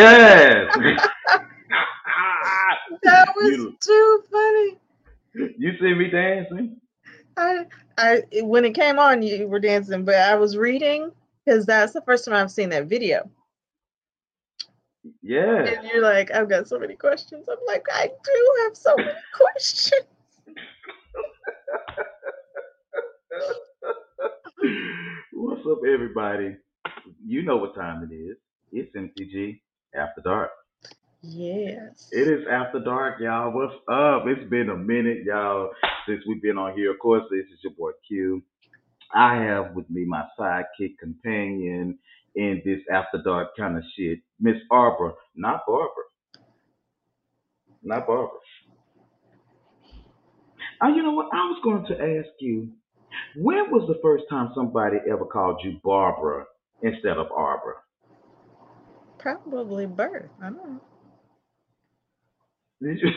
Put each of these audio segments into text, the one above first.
Yes. That was You- too funny. you see me dancing? I, I, when it came on, you were dancing, but I was reading because that's the first time I've seen that video. Yeah. And you're like, I've got so many questions. I'm like, I do have so many questions. What's up, everybody? You know what time it is. It's MTG After Dark. Yes. It is After Dark, y'all. What's up? It's been a minute, y'all, since we've been on here. Of course, this is your boy Q. I have with me my sidekick companion in this After Dark kind of shit, Miss Arbor, not Barbara. Not Barbara. Oh, you know what? I was going to ask you, when was the first time somebody ever called you Barbara instead of Arbor? Probably birth. I don't know. Did you?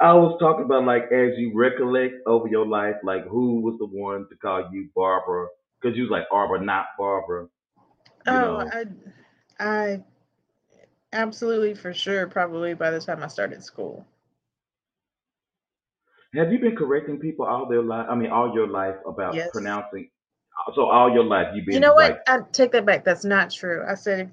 I was talking about like as you recollect over your life, like who was the one to call you Barbara? Because you was like Arbor, not Barbara. You Oh, know. I, I absolutely for sure. Probably by the time I started school. Have you been correcting people all their life? I mean, all your life about Yes. pronouncing. So all your life you've been You know what? like, I take that back. That's not true. I said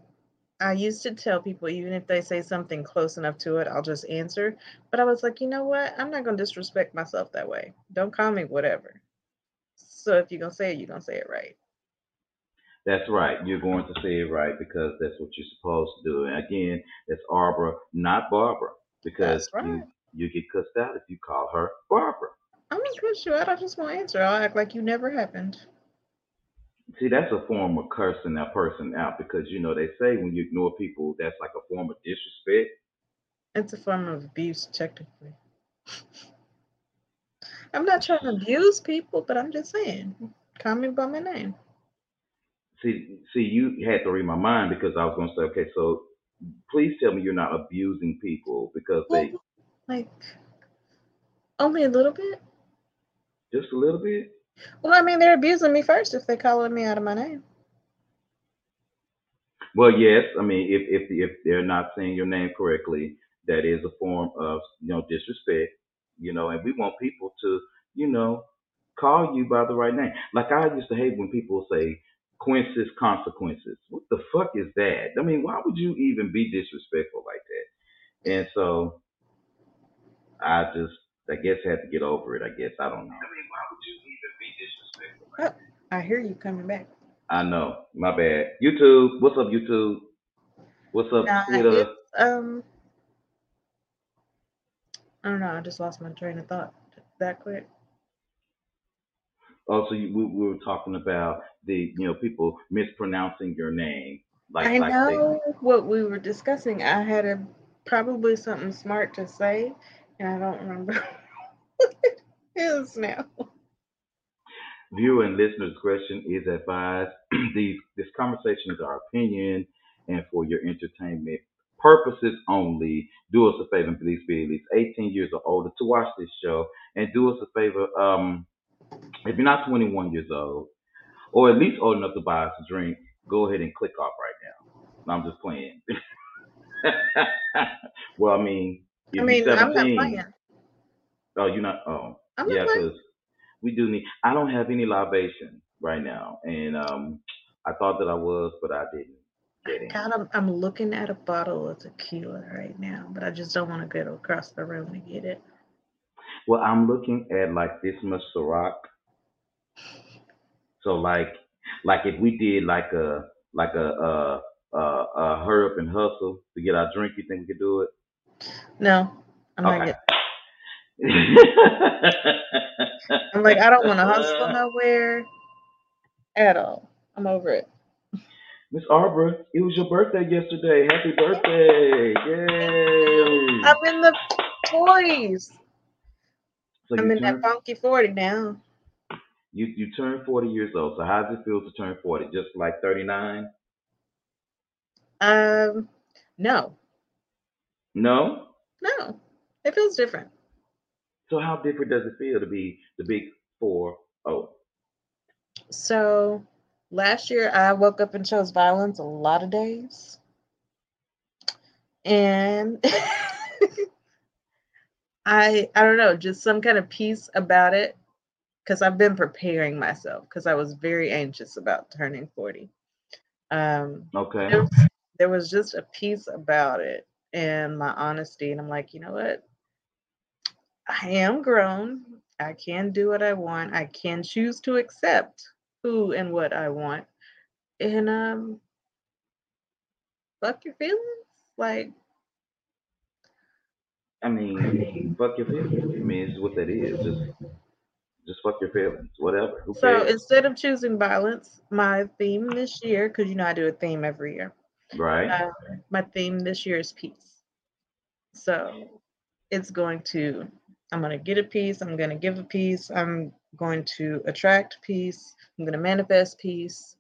I used to tell people even if they say something close enough to it, I'll just answer. But I was like, you know what? I'm not gonna disrespect myself that way. Don't call me whatever. So if you're gonna say it, you're gonna say it right. That's right. You're going to say it right because that's what you're supposed to do. And again, it's Arbor, not Barbara, because That's you you get cussed out if you call her Barbara. I'm not cuss you out. I just won't answer. I'll act like you never happened. See, that's a form of cursing that person out because you know they say when you ignore people, that's like a form of disrespect. It's a form of abuse, technically. I'm not trying to abuse people, but I'm just saying, call me by my name. See, see, you had to read my mind because I was going to say, okay, so please tell me you're not abusing people because they like, only a little bit. just a little bit. Well, I mean, they're abusing me first if they're calling me out of my name. Well, yes, I mean if if if they're not saying your name correctly, that is a form of you know disrespect, you know, and we want people to you know call you by the right name. Like I used to hate when people say Quincy's consequences. What the fuck is that? I mean, why would you even be disrespectful like that? And so I just I guess had to get over it. I guess I don't know. I mean, why would you even Like I hear you coming back. I know. My bad. YouTube. What's up, YouTube? What's up, Nah, Twitter? it's, um, I don't know. I just lost my train of thought that quick. Also, you, we, we were talking about the you know people mispronouncing your name. Like, I like know what we were discussing. I had a probably something smart to say, and I don't remember what it is now. Viewer and listener discretion is advised. These this conversation is our opinion and for your entertainment purposes only. Do us a favor and please be at least 18 years or older to watch this show, and do us a favor. Um, if you're not 21 years old, or at least old enough to buy us a drink, go ahead and click off right now. No, I'm just playing. well, I mean, if I mean, you're I'm 17, not playing. oh, you're not. Oh, I'm yeah, not playing. because we do need. I don't have any libation right now, and um, I thought that I was, but I didn't get it. God, I'm, I'm looking at a bottle of tequila right now, but I just don't want to go across the room to get it. Well, I'm looking at like this much Ciroc. So like, like if we did like a like a uh uh uh hurry up and hustle to get our drink, you think we could do it? No, I'm not Okay. getting. I'm like, I don't want to hustle nowhere. at all. I'm over it. Miss Arbor, it was your birthday yesterday. Happy birthday! Yay! I'm in the 40s. So I'm in that funky 40 now. you you turned forty years old. So how does it feel to turn forty? Just like thirty nine? Um, no, No. no, it feels different. So how different does it feel to be the big four oh? So last year I woke up and chose violence a lot of days. And I I don't know, just some kind of peace about it because I've been preparing myself because I was very anxious about turning 40. Um Okay. there was, there was just a peace about it and my honesty and I'm like, you know what? I am grown. I can do what I want. I can choose to accept who and what I want. And um fuck your feelings. Like I mean, fuck your feelings. I mean, it's what that is. Just just fuck your feelings. Whatever. Who so cares? instead of choosing violence, my theme this year, because you know I do a theme every year. Right. Uh, my theme this year is peace. So it's going to, I'm going to get a piece. I'm going to give a piece. I'm going to attract peace. I'm going to manifest peace.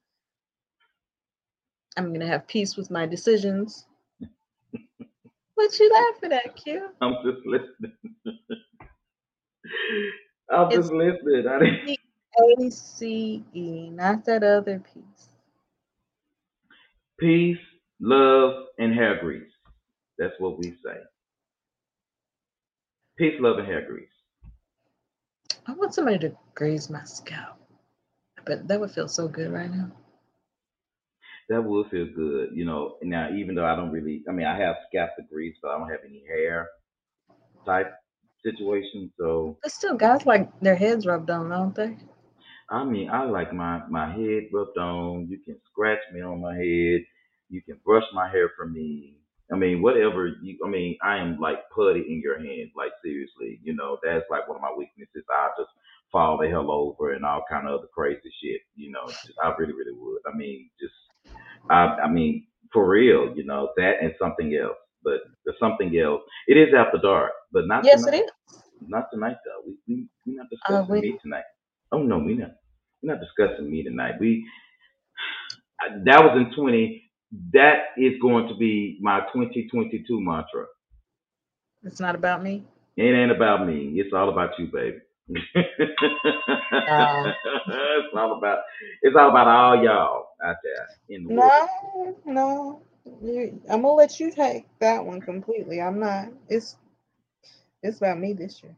I'm going to have peace with my decisions. What you laughing at, Q? I'm just listening. I'm It's just listening. I didn't... A C E, not that other piece. Peace, love, and hair grease. That's what we say. Peace, love, and hair grease. I want somebody to graze my scalp. But that would feel so good right now. That would feel good, you know. Now, even though I don't really, I mean, I have scalp to grease, but I don't have any hair type situation. So, But still, guys like their heads rubbed on, don't they? I mean, I like my my head rubbed on. You can scratch me on my head. You can brush my hair for me. I mean, whatever you. I mean, I am like putty in your hand. Like seriously, you know, that's like one of my weaknesses. I just fall the hell over and all kind of other crazy shit. You know, just, I really, really would. I mean, just, I, I mean, for real, you know, that and something else. But the something else, it is after dark, but not Yes, tonight. it is. Not tonight though. We we we not Uh, discussing we- me tonight. Oh no, we not. We're not discussing me tonight. We that was in twenty. That is going to be my 2022 mantra. It's not about me. It ain't about me. It's all about you, baby. Uh. it's all about it's all about all y'all out there in the world. No, no. You, I'm gonna let you take that one completely. I'm not. It's it's about me this year.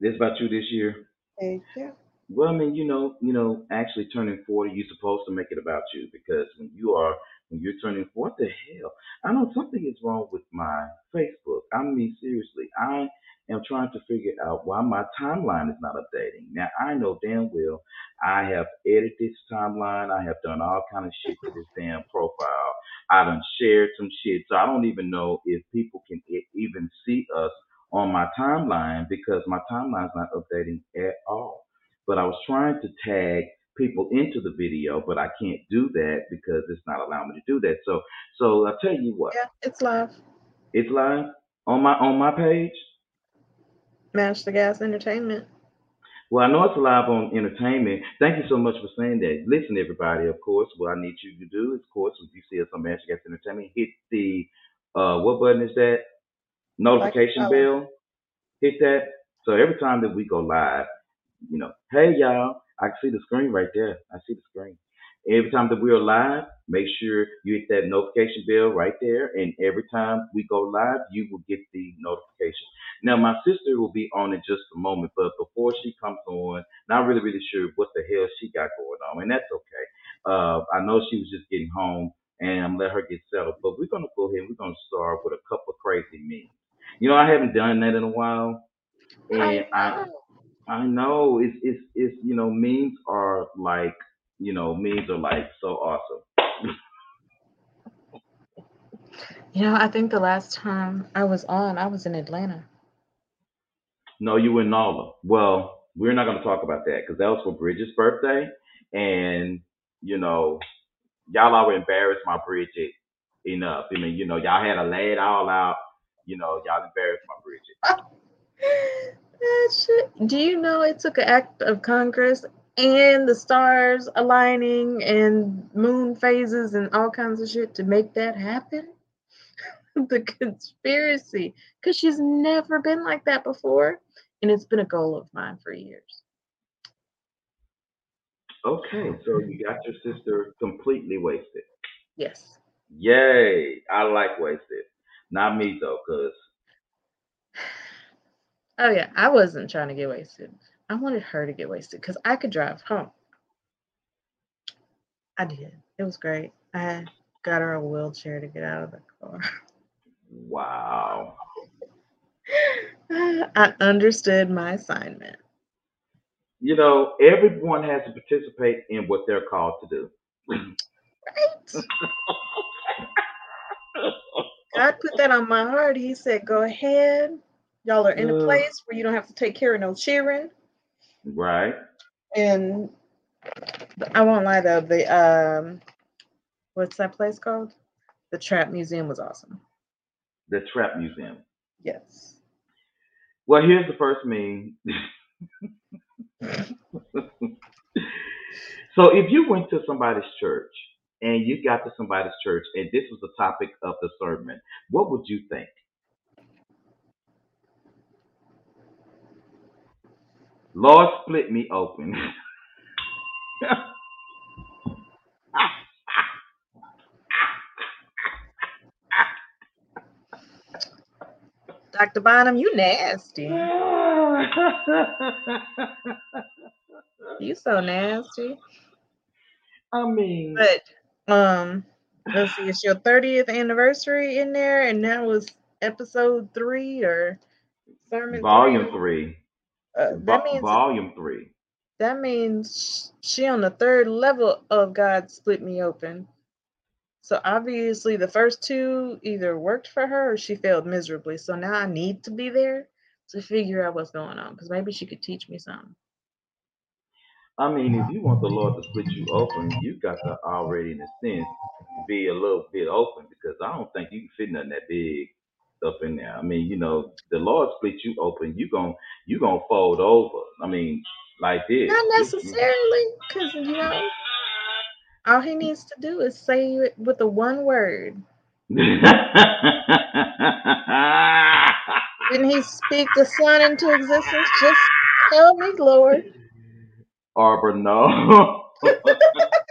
It's about you this year. Heck yeah. Well, I mean, you know, you know, actually turning forty, you're supposed to make it about you because when you are when you're turning what the hell? I know something is wrong with my Facebook. I mean, seriously, I am trying to figure out why my timeline is not updating. Now I know damn well I have edited this timeline. I have done all kind of shit to this damn profile. I done shared some shit, so I don't even know if people can even see us on my timeline because my timeline's not updating at all but I was trying to tag people into the video, but I can't do that because it's not allowing me to do that. So, so I tell you what, Yeah, it's live. it's live on my on my page. The Gas Entertainment. Well, I know it's live on entertainment. Thank you so much for saying that. Listen, everybody, of course, what I need you to do is, of course, if you see us on Magic Gas Entertainment, hit the uh, what button is that? Notification Like, bell. Hit that. So every time that we go live, you know, hey y'all, I can see the screen right there. I see the screen. Every time that we're live, make sure you hit that notification bell right there. And every time we go live, you will get the notification. Now, my sister will be on in just a moment, but before she comes on, not really, really sure what the hell she got going on, and that's okay. Uh, I know she was just getting home, and I'm let her get settled. But we're gonna go ahead. and We're gonna start with a couple of crazy memes. You know, I haven't done that in a while, and I know. I know it's it's it's you know memes are like you know memes are like so awesome. You know, I think the last time I was on, I was in Atlanta. No, you were in Nala. Well, we're not going to talk about that because that was for Bridget's birthday, and you know, y'all already embarrassed my Bridget enough. I mean, you know, y'all had to lay it all out. You know, y'all embarrassed my Bridget. That shit. Do you know it took an act of Congress and the stars aligning and moon phases and all kinds of shit to make that happen? the conspiracy. Because she's never been like that before. And it's been a goal of mine for years. Okay, so you got your sister completely wasted. Yes. Yay! I like wasted. Not me though, cause Oh, yeah. I wasn't trying to get wasted. I wanted her to get wasted because I could drive home. I did. It was great. I got her a wheelchair to get out of the car. wow. I understood my assignment. You know, everyone has to participate in what they're called to do. Right? God put that on my heart. He said, Go ahead. Y'all are in a Uh. place where you don't have to take care of no cheering. right? And I won't lie though, the um what's that place called? The Trap Museum was awesome. The Trap Museum. Yes. Well, here's the first meme. so if you went to somebody's church and you got to somebody's church and this was the topic of the sermon, what would you think? Lord split me open. Dr. Bonham, you nasty. You so nasty. I mean, But um let's see, it's your 30th anniversary in there, and that was episode three or sermon volume three. three. Uh, that means volume three. that means she on the third level of God split me open. So obviously the first two either worked for her or she failed miserably. So now I need to be there to figure out what's going on because maybe she could teach me something. I mean, if you want the Lord to split you open, you got to already, in a sense, be a little bit open because I don't think you can fit nothing that big up in there. I mean, you know, the Lord split you open, you gon' you gonna fold over. I mean, like this. Not necessarily, because you know, all he needs to do is say it with the one word. Didn't he speak the sun into existence? Just tell me, Lord. Arbor, no.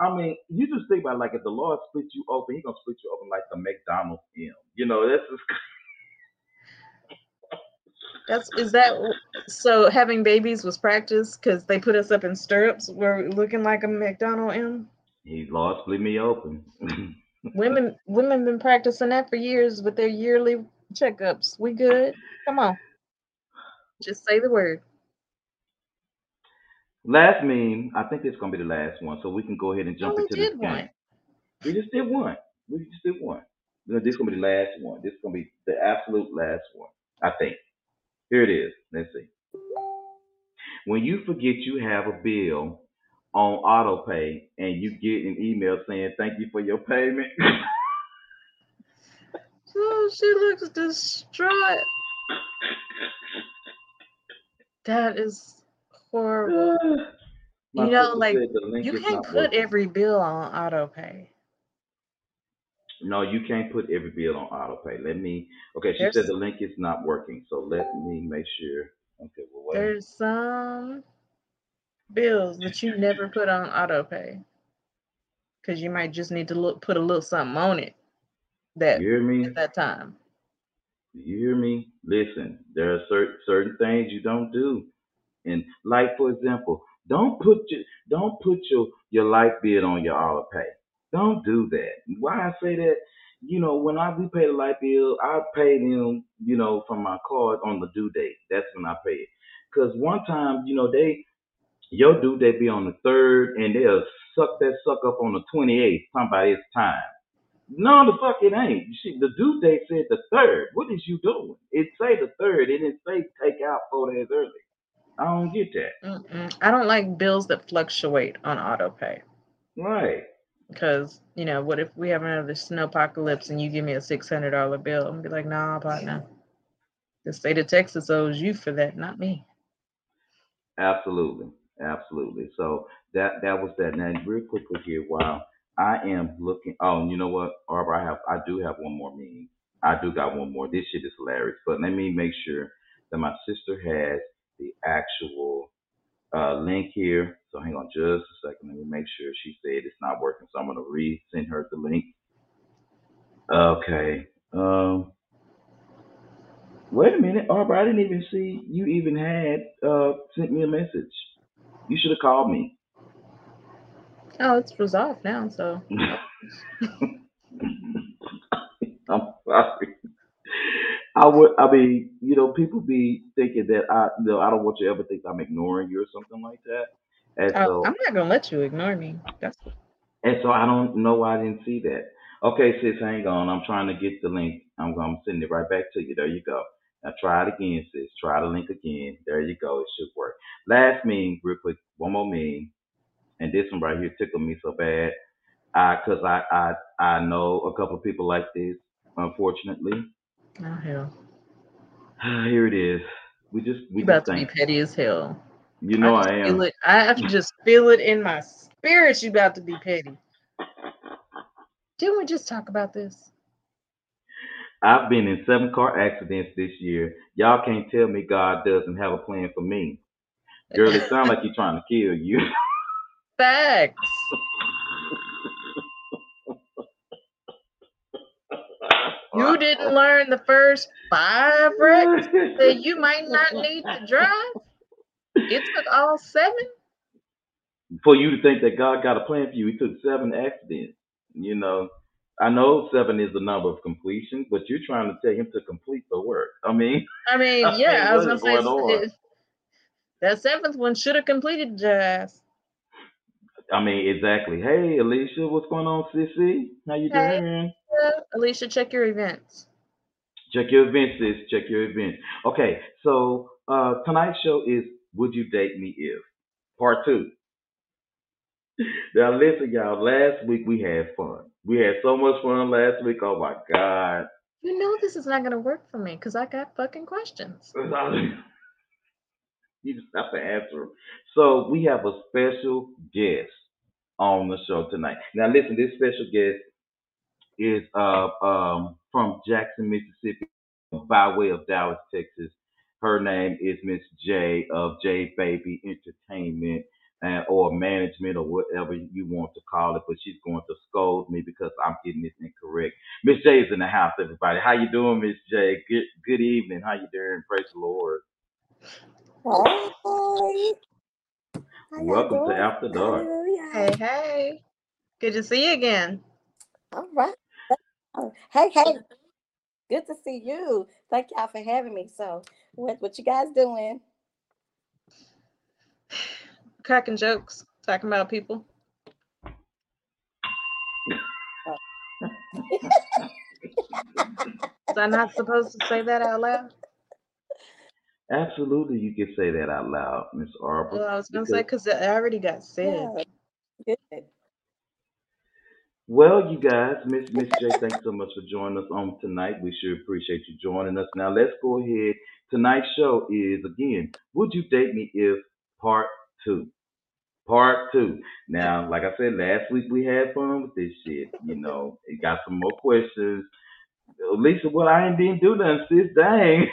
I mean, you just think about like if the Lord splits you open, He gonna split you open like the McDonald's M. You know, that's just That's is that so? Having babies was practice because they put us up in stirrups. We're looking like a McDonald M. He Lord split me open. Women, women been practicing that for years with their yearly checkups. We good? Come on, just say the word. Last meme, I think it's gonna be the last one, so we can go ahead and oh, jump Only into did this one. game. We just did one. We just did one. You know, This is gonna be the last one. This is gonna be the absolute last one. I think. Here it is. Let's see. When you forget you have a bill on auto pay and you get an email saying thank you for your payment. Oh, she looks distraught. That is horrible. You know, like, said the link You can't put working. every bill on auto pay. No, you can't put every bill on auto pay. Let me. Okay, she There's- said the link is not working, so let me make sure. Okay, well, wait. There's some bills that you never put on auto pay because you might just need to look put a little something on it that You hear me? at that time. You hear me? Listen, there are certain certain things you don't do, and like for example, don't put your don't put your your light bill on your auto pay. Don't do that. Why I say that? You know, when I we pay the light bill, I pay them, you know, from my card on the due date. That's when I pay it. Cause one time, you know, they your due date be on the third, and they'll suck that suck up on the twenty eighth. Somebody it's time. No, the fuck it ain't. She, the due date said the third. What is you doing? It say the third. It didn't say take out four days early. I don't get that. Mm-mm. I don't like bills that fluctuate on auto pay. Right. Because, you know, what if we have another snow apocalypse and you give me a $600 bill? I'm going to be like, nah, partner. The state of Texas owes you for that, not me. Absolutely. Absolutely. So that that was that. Now, real quickly here, while I am looking. Oh, you know what, Arbor, I have I do have one more meme. I do got one more. This shit is hilarious. But let me make sure that my sister has the actual uh, link here. So hang on just a second. Let me make sure she said it's not working. So I'm gonna resend her the link. Okay. Um. Wait a minute, Arbor. I didn't even see you even had uh sent me a message. You should have called me. Oh, it's resolved now, so. I'm sorry. I would. I mean, you know, people be thinking that I, you know, I don't want you to ever think I'm ignoring you or something like that. And Oh, so, I'm not gonna let you ignore me. That's and so I don't know why I didn't see that. Okay, sis, hang on. I'm trying to get the link. I'm, I'm sending it right back to you. There you go. Now try it again, sis. Try the link again. There you go. It should work. Last meme, real quick. One more meme, and this one right here tickled me so bad. I, cause I, I, I know a couple of people like this. Unfortunately, oh hell. Ah, here it is. We just, we You about just to be petty as hell. You know just I am. I have to just feel it in my spirit. You about to be petty. Didn't we just talk about this? I've been in seven car accidents this year. Y'all can't tell me God doesn't have a plan for me. Girl, it sounds like he's trying to kill you. Facts. You didn't learn the first five wrecks that you might not need to drive. It took all seven. for you to think that God got a plan for you, he took seven accidents. You know, I know seven is the number of completion, but you're trying to tell him to complete the work. I mean, I mean, I yeah, mean, I was gonna say going on? it- that seventh one should have completed ass. I mean, exactly. Hey, Alicia, what's going on, sissy? How you Hey. doing? Alicia, check your events. Check your events, sis. Check your event. Okay, so uh tonight's show is Would You Date Me If? Part two. Now listen, y'all, last week we had fun. We had so much fun last week. Oh my God. You know this is not gonna work for me because I got fucking questions. you just have to answer them. So we have a special guest on the show tonight. Now listen, this special guest is uh um from Jackson, Mississippi, by way of Dallas, Texas. Her name is Miss J of J Baby Entertainment and or management or whatever you want to call it, but she's going to scold me because I'm getting this incorrect. Miss J is in the house, everybody. How you doing, Miss J? Good good evening. How you doing? Praise the Lord. Hey, Welcome to? After Dark. Hey, hey. Good to see you again. All right. Oh, Hey, hey. Good to see you. Thank y'all for having me. So, what what you guys doing? Cracking jokes, talking about people. Oh. Was I not supposed to say that out loud? Absolutely, you can say that out loud, Miss Arbor. Well, I was gonna say because- because it already got said. Yeah, good. Well, you guys, Miss Miss J, thanks so much for joining us on tonight. We sure appreciate you joining us. Now let's go ahead. Tonight's show is again, Would You Date Me If Part Two. Part two. Now, like I said, last week we had fun with this shit. You know, it got some more questions. Lisa, well, I ain't didn't do nothing, sis. Dang.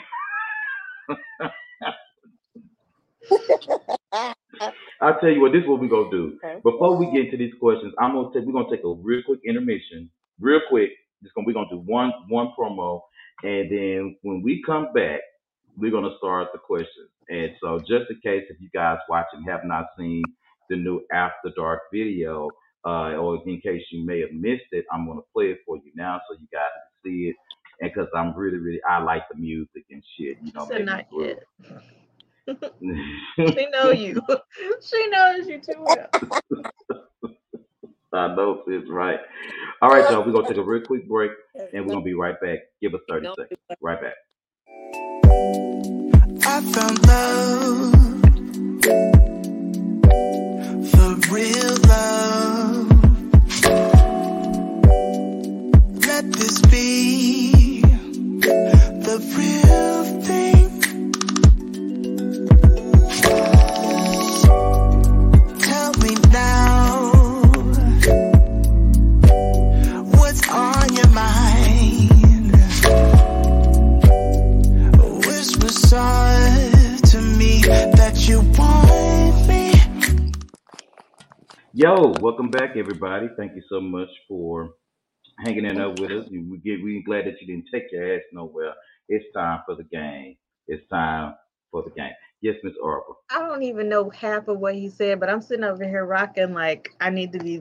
I'll tell you what, this is what we're gonna do. Before we get into these questions, I'm gonna take we're gonna take a real quick intermission, real quick. Just gonna we're gonna do one one promo, and then when we come back, we're gonna start the questions. And so, just in case if you guys watching have not seen the new After Dark video, uh, or in case you may have missed it, I'm gonna play it for you now so you guys can see it. And because I'm really, really, I like the music and shit. You know, Said make me not yet. She know you. she knows you too well. I know it's right. All right, y'all. We're gonna take a real quick break, and we're gonna be right back. Give us 30 seconds. Right back. I found love For real love. Let this be the real Yo, welcome back, everybody. Thank you so much for hanging in there with us. We get we glad that you didn't take your ass nowhere. It's time for the game. It's time for the game. Yes, Miss Arbor. I don't even know half of what he said, but I'm sitting over here rocking like I need to be.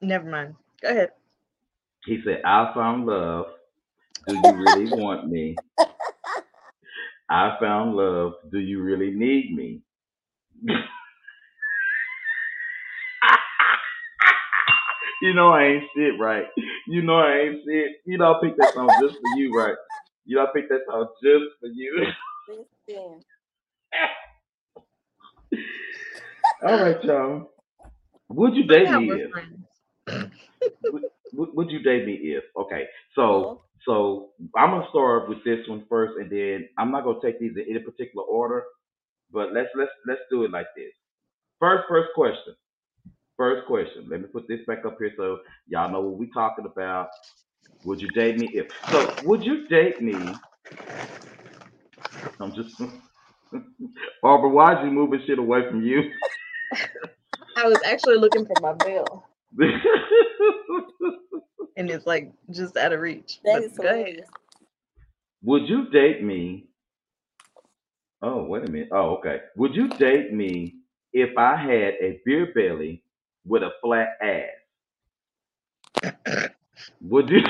Never mind. Go ahead. He said, I found love. Do you really want me? I found love. Do you really need me? you know I ain't shit, right? You know I ain't shit. You know I picked that song just for you, right? You know I picked that song just for you. Listen, All right, y'all. Would you date me if? friends. Would, would you date me if? Okay, so Oh. so I'm gonna start with this one first, and then I'm not gonna take these in any particular order, but let's let's let's do it like this. First, first question. First question. Let me put this back up here so y'all know what we're talking about. Would you date me if? So, would you date me? I'm just. Barbara, why'd you moving shit away from you? I was actually looking for my bill, and it's like just out of reach. that But go ahead. Would you date me? Oh, wait a minute. Oh, okay. Would you date me if I had a beer belly with a flat ass? Would you?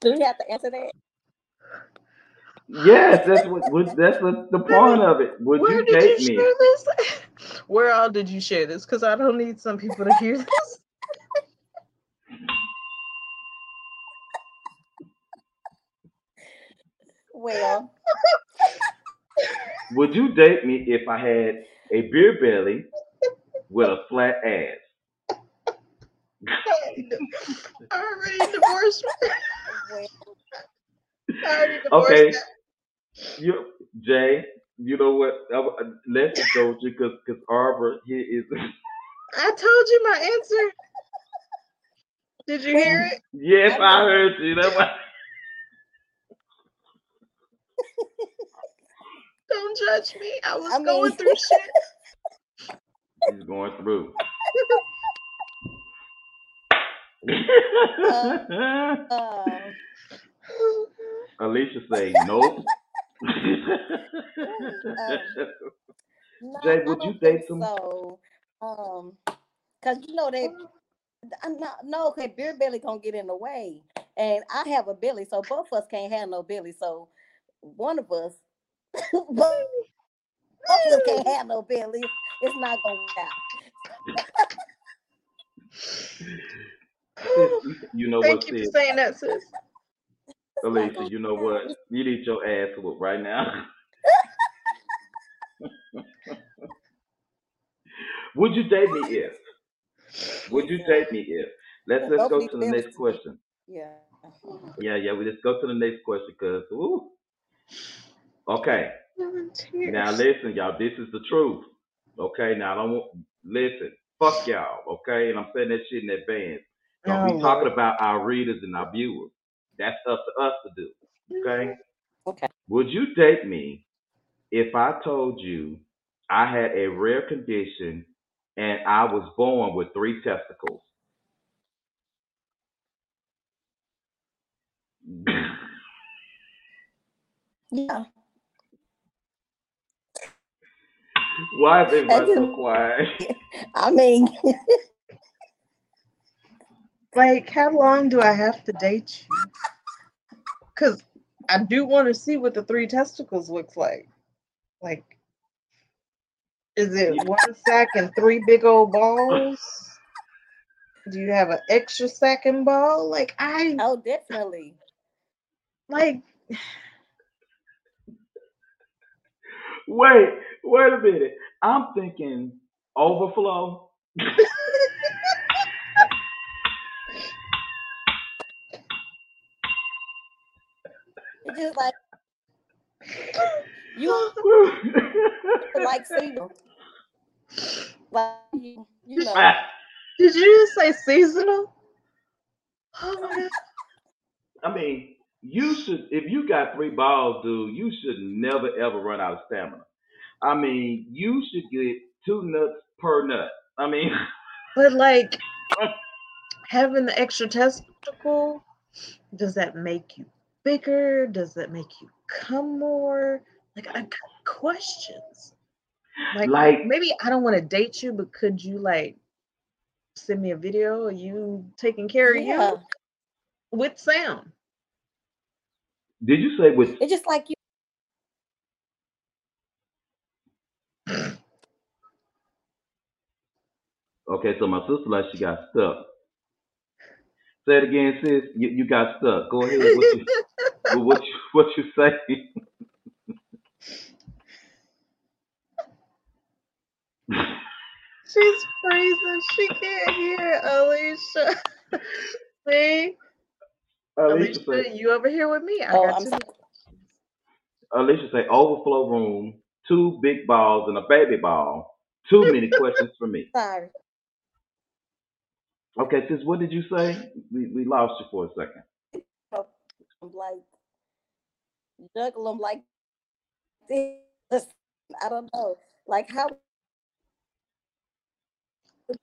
Do we have to answer that? yes, that's what. what that's what the point of it. Would Where you did date you me? share this? Where all did you share this? Because I don't need some people to hear this. Well, Would you date me if I had a beer belly with a flat ass? I already divorced. well I already divorced. Okay. that. You, Jay. You know what? I, I- let's just go with you because because Arbor here is. I told you my answer. Did you hear it? yes, I heard you. That's why. Don't judge me. I was I mean- going through shit. He's going through. um, Alicia say nope. no, Jay, would you date think some- So, um, cause you know they, I'm not no, okay, beer belly gonna get in the way, and I have a belly, so both of us can't have no belly. So, one of us, both, both of us can't have no belly. It's not gonna work out. you know Thank what, you for saying that, sis. Alicia, you know what? You need your ass whooped right now. Would you date me if? Would you date me if? Let's let's go to the next question. Yeah. Yeah, yeah. We just go to the next question because ooh. Okay. Now listen, y'all. This is the truth. Okay. Now I don't want listen. Fuck y'all. Okay. And I'm saying that shit in advance. Don't Oh, be talking about our readers and our viewers. That's up to us to do. Okay. Mm-hmm. Okay. Would you date me if I told you I had a rare condition and I was born with three testicles? Yeah. Why is everybody so quiet? I mean, Like, how long do I have to date you? Because I do want to see what the three testicles looks like. Like, is it one sack and three big old balls? Do you have an extra sack and ball? Like, I oh, definitely. Like, Wait, wait a minute. I'm thinking overflow. It's just like you like seasonal. Like you, you know. Ah. did you just say seasonal? Oh my god. I mean, you should if you got three balls, dude, you should never ever run out of stamina. I mean, you should get two nuts per nut. I mean, But like having the extra testicle, does that make you bigger? Does that make you come more? Like I got questions. Like, Like- maybe I don't want to date you, but could you like send me a video of you taking care of you with sound? Did you say with It's just like you okay, so my sister like she got stuck. Say it again, sis. You, you got stuck. Go ahead. What you, what you, what you say? She's freezing. She can't hear Alicia. See, Alicia Alicia, say, you over here with me? I Oh, got I'm two sorry. Alicia say overflow room, two big balls and a baby ball. Too many questions for me. sorry. Okay, sis, what did you say? We we lost you for a second. I'm like juggle them like this. I don't know. Like how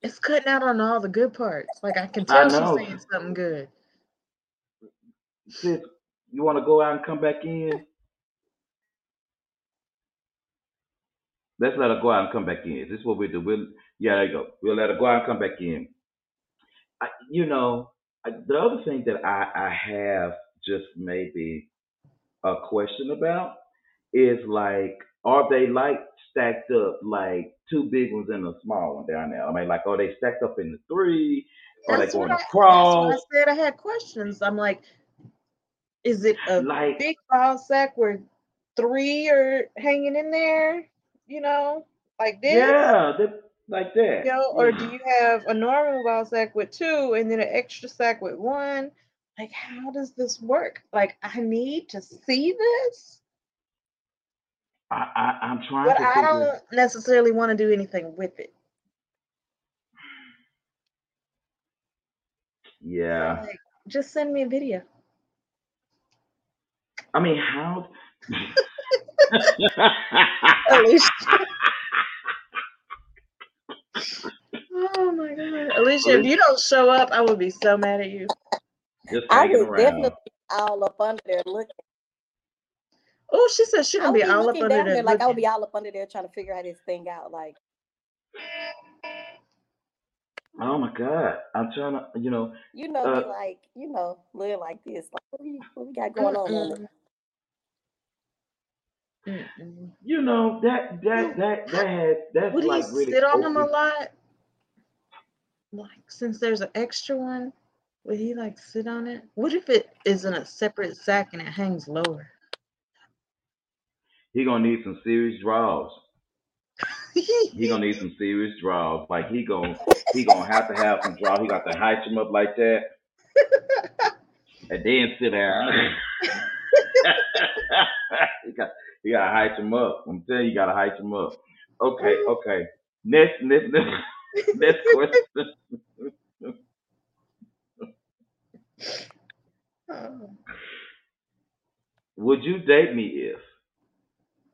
It's cutting out on all the good parts. Like I can tell know. she's saying something good. Sis, you want to go out and come back in? Let's let her go out and come back in. This is what we do. We'll, yeah, there you go. We'll let her go out and come back in. I, you know, I, the other thing that I, I have just maybe a question about is like, are they like stacked up like two big ones and a small one down there? I mean, like, are they stacked up in the three? Are they That's what, going I, that's across? what I said. I had questions. I'm like, is it a Like, big ball sack where three are hanging in there? You know, like this. yeah, like that. You know, or do you have a normal ball sack with two and then an extra sack with one? Like, how does this work? Like, I need to see this, I, I, I'm trying but to I don't necessarily want to do anything with it. So, Yeah, like, just send me a video. I mean, how? Alicia. oh my god. Alicia, if you don't show up, I would be so mad at you. Just I hanging was around. definitely be all up under there looking. Oh, she said she's I gonna would be be all up under down there. there like I would looking. be all up under there trying to figure out this thing out. Like Oh my God, I'm trying to, you know, you know, Uh, like you know, live like this. Like what we what we got going on? Mm-mm. You know that that that that has that's Would like he really sit on them a lot? Like since there's an extra one, would he like sit on it? What if it is in a separate sack and it hangs lower? He gonna need some serious draws. He gonna need some serious draws. Like he gonna he gonna have to have some draws. He got to height him up like that, and then sit down. he got you gotta height him up. I'm telling you, you gotta height him up. Okay, okay. Next, next, next, next question. Would you date me if?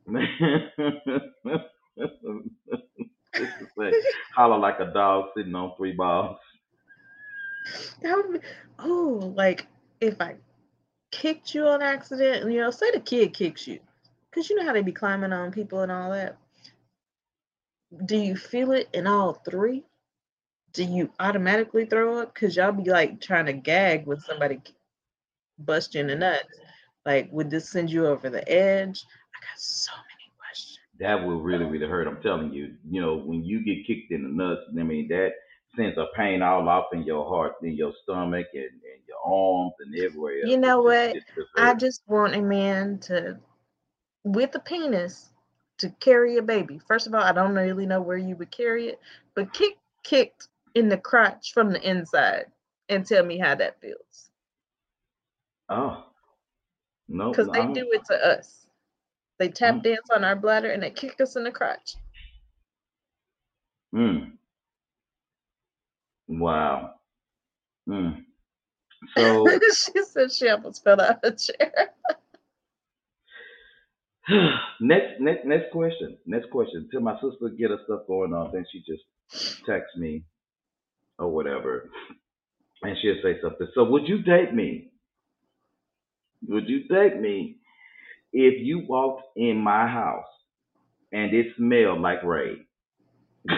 say, holler like a dog sitting on three balls. That would be, oh, like if I kicked you on accident, you know, say the kid kicks you, because you know how they be climbing on people and all that. Do you feel it in all three? Do you automatically throw up? Because y'all be like trying to gag when somebody k- bust you in the nuts. Like, would this send you over the edge? I got so many questions. That will really, really hurt. I'm telling you. You know, when you get kicked in the nuts, I mean, that sends a pain all off in your heart, in your stomach, and, and your arms and everywhere. You know It's what? just- I just want a man to, with a penis, to carry a baby. First of all, I don't really know where you would carry it, but kick kicked in the crotch from the inside and tell me how that feels. oh no, Because they do it to us. They tap Mm. dance on our bladder and they kick us in the crotch. Mm. Wow. Mm. So she said she almost fell out of the chair. next, next, next question. Next question. Till my sister get her stuff going on, then she just text me or whatever, and she'll say something. So, would you date me? Would you date me if you walked in my house and it smelled like Raid?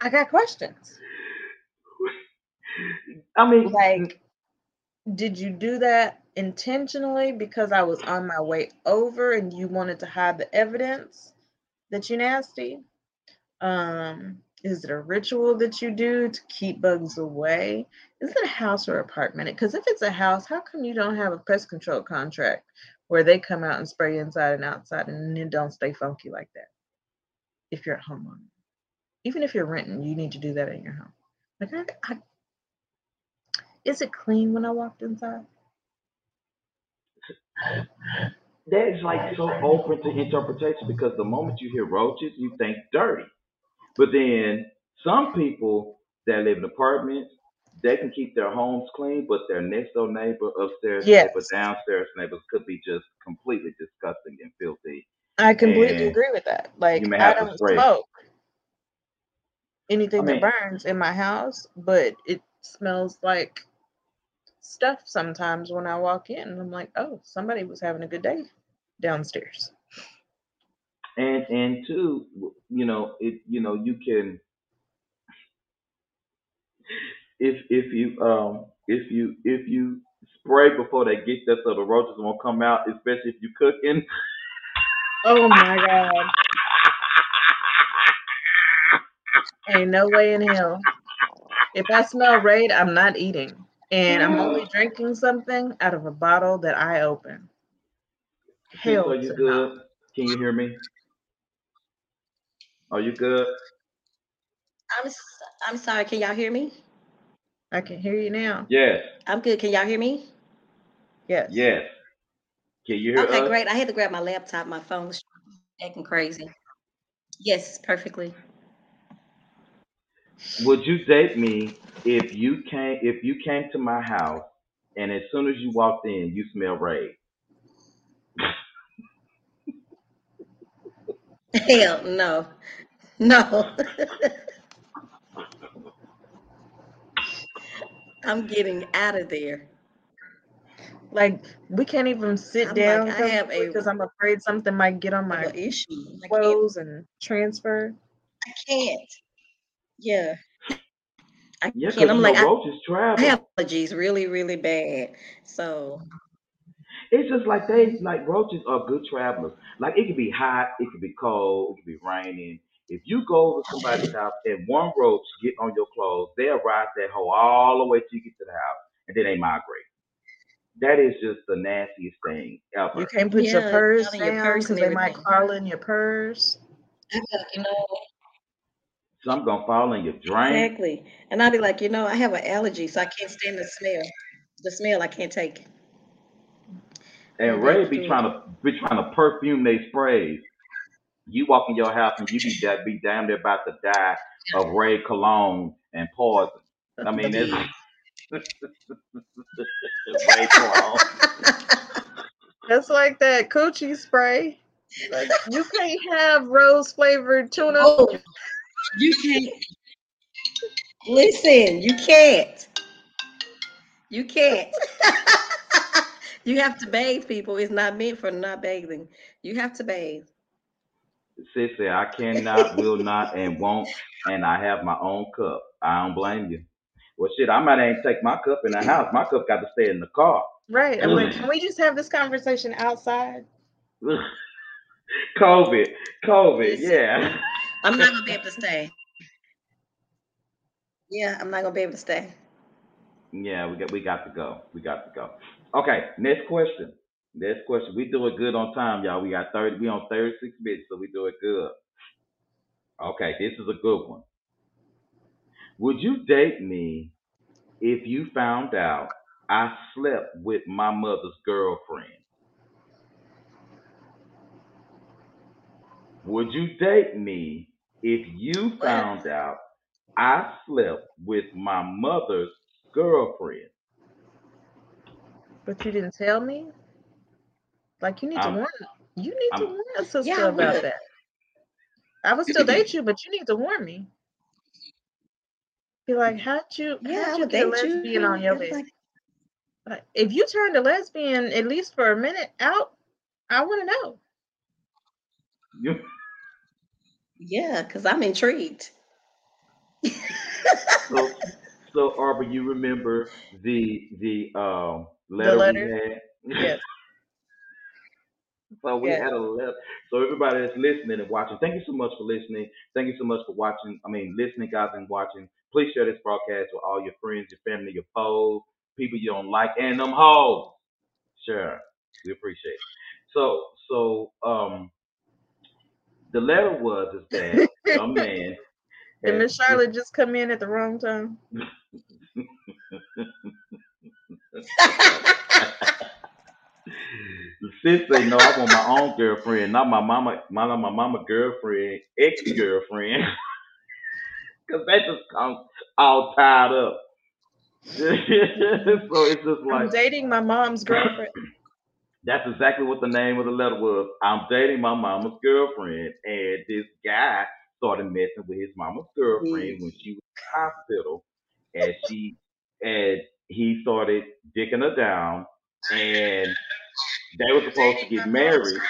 I got questions. I mean, Like, did you do that intentionally because I was on my way over and you wanted to hide the evidence that you nasty? Um, is it a ritual that you do to keep bugs away? Is it a house or apartment? Because if it's a house, how come you don't have a pest control contract where they come out and spray inside and outside and it don't stay funky like that? If you're a homeowner, even if you're renting, you need to do that in your home. Like, I, I, is it clean when I walked inside? that is like so open to interpretation because the moment you hear roaches, you think dirty. But then some people that live in apartments, they can keep their homes clean, but their next door neighbor, upstairs neighbor, Yes. downstairs neighbors could be just completely disgusting and filthy. I completely And agree with that. Like may I have to don't spray. smoke anything I mean- that burns in my house, but it smells like stuff sometimes when I walk in. I'm like, oh, somebody was having a good day downstairs. And and two, you know, it you know, you can if if you um if you if you spray before they get there so the roaches won't come out, especially if you're cooking. Oh my god. Ain't no way in hell. If I smell Raid, I'm not eating. And I'm only mm. drinking something out of a bottle that I open. Hell Are you good? no. Can you hear me? Are you good? I'm s- I'm sorry. Can y'all hear me? I can hear you now. Yeah. I'm good. Can y'all hear me? Yes. Yes. Can you hear Okay, us? great. I had to grab my laptop. My phone's acting crazy. Yes, perfectly. Would you date me if you came if you came to my house and as soon as you walked in you smell Raid? Hell no, no. I'm getting out of there. Like we can't even sit I'm like, down I have a- because I'm afraid something might get on I have my an issue. I can't. clothes and transfer. I can't. Yeah. I Yeah, because can't. I'm like, I, roaches I travel. have allergies really, really bad. So It's just like they like roaches are good travelers. Like it could be hot, it could be cold, it could be raining. If you go over somebody's house and one roach get on your clothes, they'll ride that hoe all the way till you get to the house, and then they migrate. That is just the nastiest thing ever. You can't put your purse out your down purse because and they might crawl in your purse. I be like, you know, Some gonna fall in your drain. exactly. And I'd be like, you know, I have an allergy, so I can't stand the smell. The smell I can't take. And Yeah, Ray be true. trying to be trying to perfume they sprays. You walk in your house and you be that be damn near about to die of Ray cologne and poison. I mean, it's Ray cologne. That's like that coochie spray. Like you can't have rose flavored tuna. oh, you can't. Listen, you can't. You can't. you have to bathe, people. It's not meant for not bathing. You have to bathe. Sis I cannot, will not, and won't, and I have my own cup. I don't blame you. Well, shit, I might ain't take my cup in the house. My cup got to stay in the car. Right. I'm like, can we just have this conversation outside? COVID, COVID, yeah. I'm not gonna be able to stay. Yeah, I'm not gonna be able to stay. Yeah, we got we got to go. We got to go. Okay, next question. Next question. We do it good on time, y'all. We got thirty. We on thirty six minutes, so we do it good. Okay, this is a good one. Would you date me if you found out I slept with my mother's girlfriend? Would you date me if you found out I slept with my mother's girlfriend? But you didn't tell me. Like you need to I'm- warn. You need to I'm- warn a sister Yeah, I about would. that. I would still date you, but you need to warn me. Be like, how'd you Yeah, I how'd you would get a date you. lesbian on your It's list? like- Like, if you turned a lesbian at least for a minute out, I want to know. You- yeah, because I'm intrigued. so, so Arbor, you remember the the um letter letter? we had? Yes. So we Yes. had a letter. So everybody that's listening and watching, thank you so much for listening. Thank you so much for watching. I mean, listening, guys, and watching. Please share this broadcast with all your friends, your family, your foes, people you don't like, and them hoes. Sure, we appreciate it. So, so um, the letter was is that some man. Did Miss Charlotte just come in at the wrong time? The sis say no, I want my own girlfriend, not my mama, my not my mama girlfriend, ex girlfriend, because that just comes all tied up. so it's just I'm like dating my mom's girlfriend. That's exactly what the name of the letter was. I'm dating my mama's girlfriend, and this guy started messing with his mama's girlfriend when she was in the hospital, and she and he started dicking her down, and they were supposed to get married.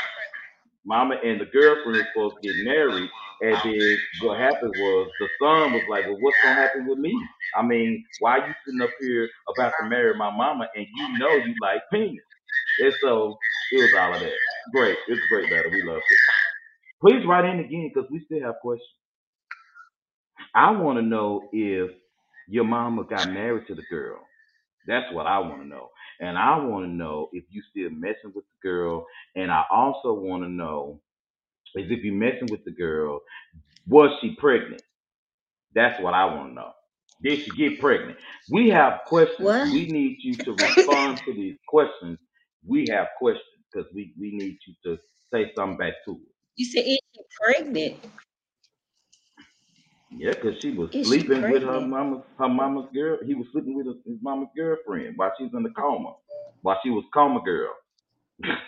Mama and the girlfriend were supposed to get married, and then what happened was the son was like, "Well, what's gonna happen with me? I mean, why you sitting up here about to marry my mama, and you know you like penis?" And so it was all of that. Great, It's a great letter. We loved it. Please write in again because we still have questions. I want to know if your mama got married to the girl. That's what I want to know. And I want to know if you still messing with the girl. And I also want to know is if you messing with the girl, was she pregnant? That's what I want to know. Did she get pregnant? We have questions. What? We need you to respond to these questions. We have questions because we, we need you to say something back to it. you said is she pregnant? Yeah, because she was Is she sleeping with her pregnant? mama's her mama's girl. He was sleeping with his, his mama's girlfriend while she was in the coma, while she was coma girl.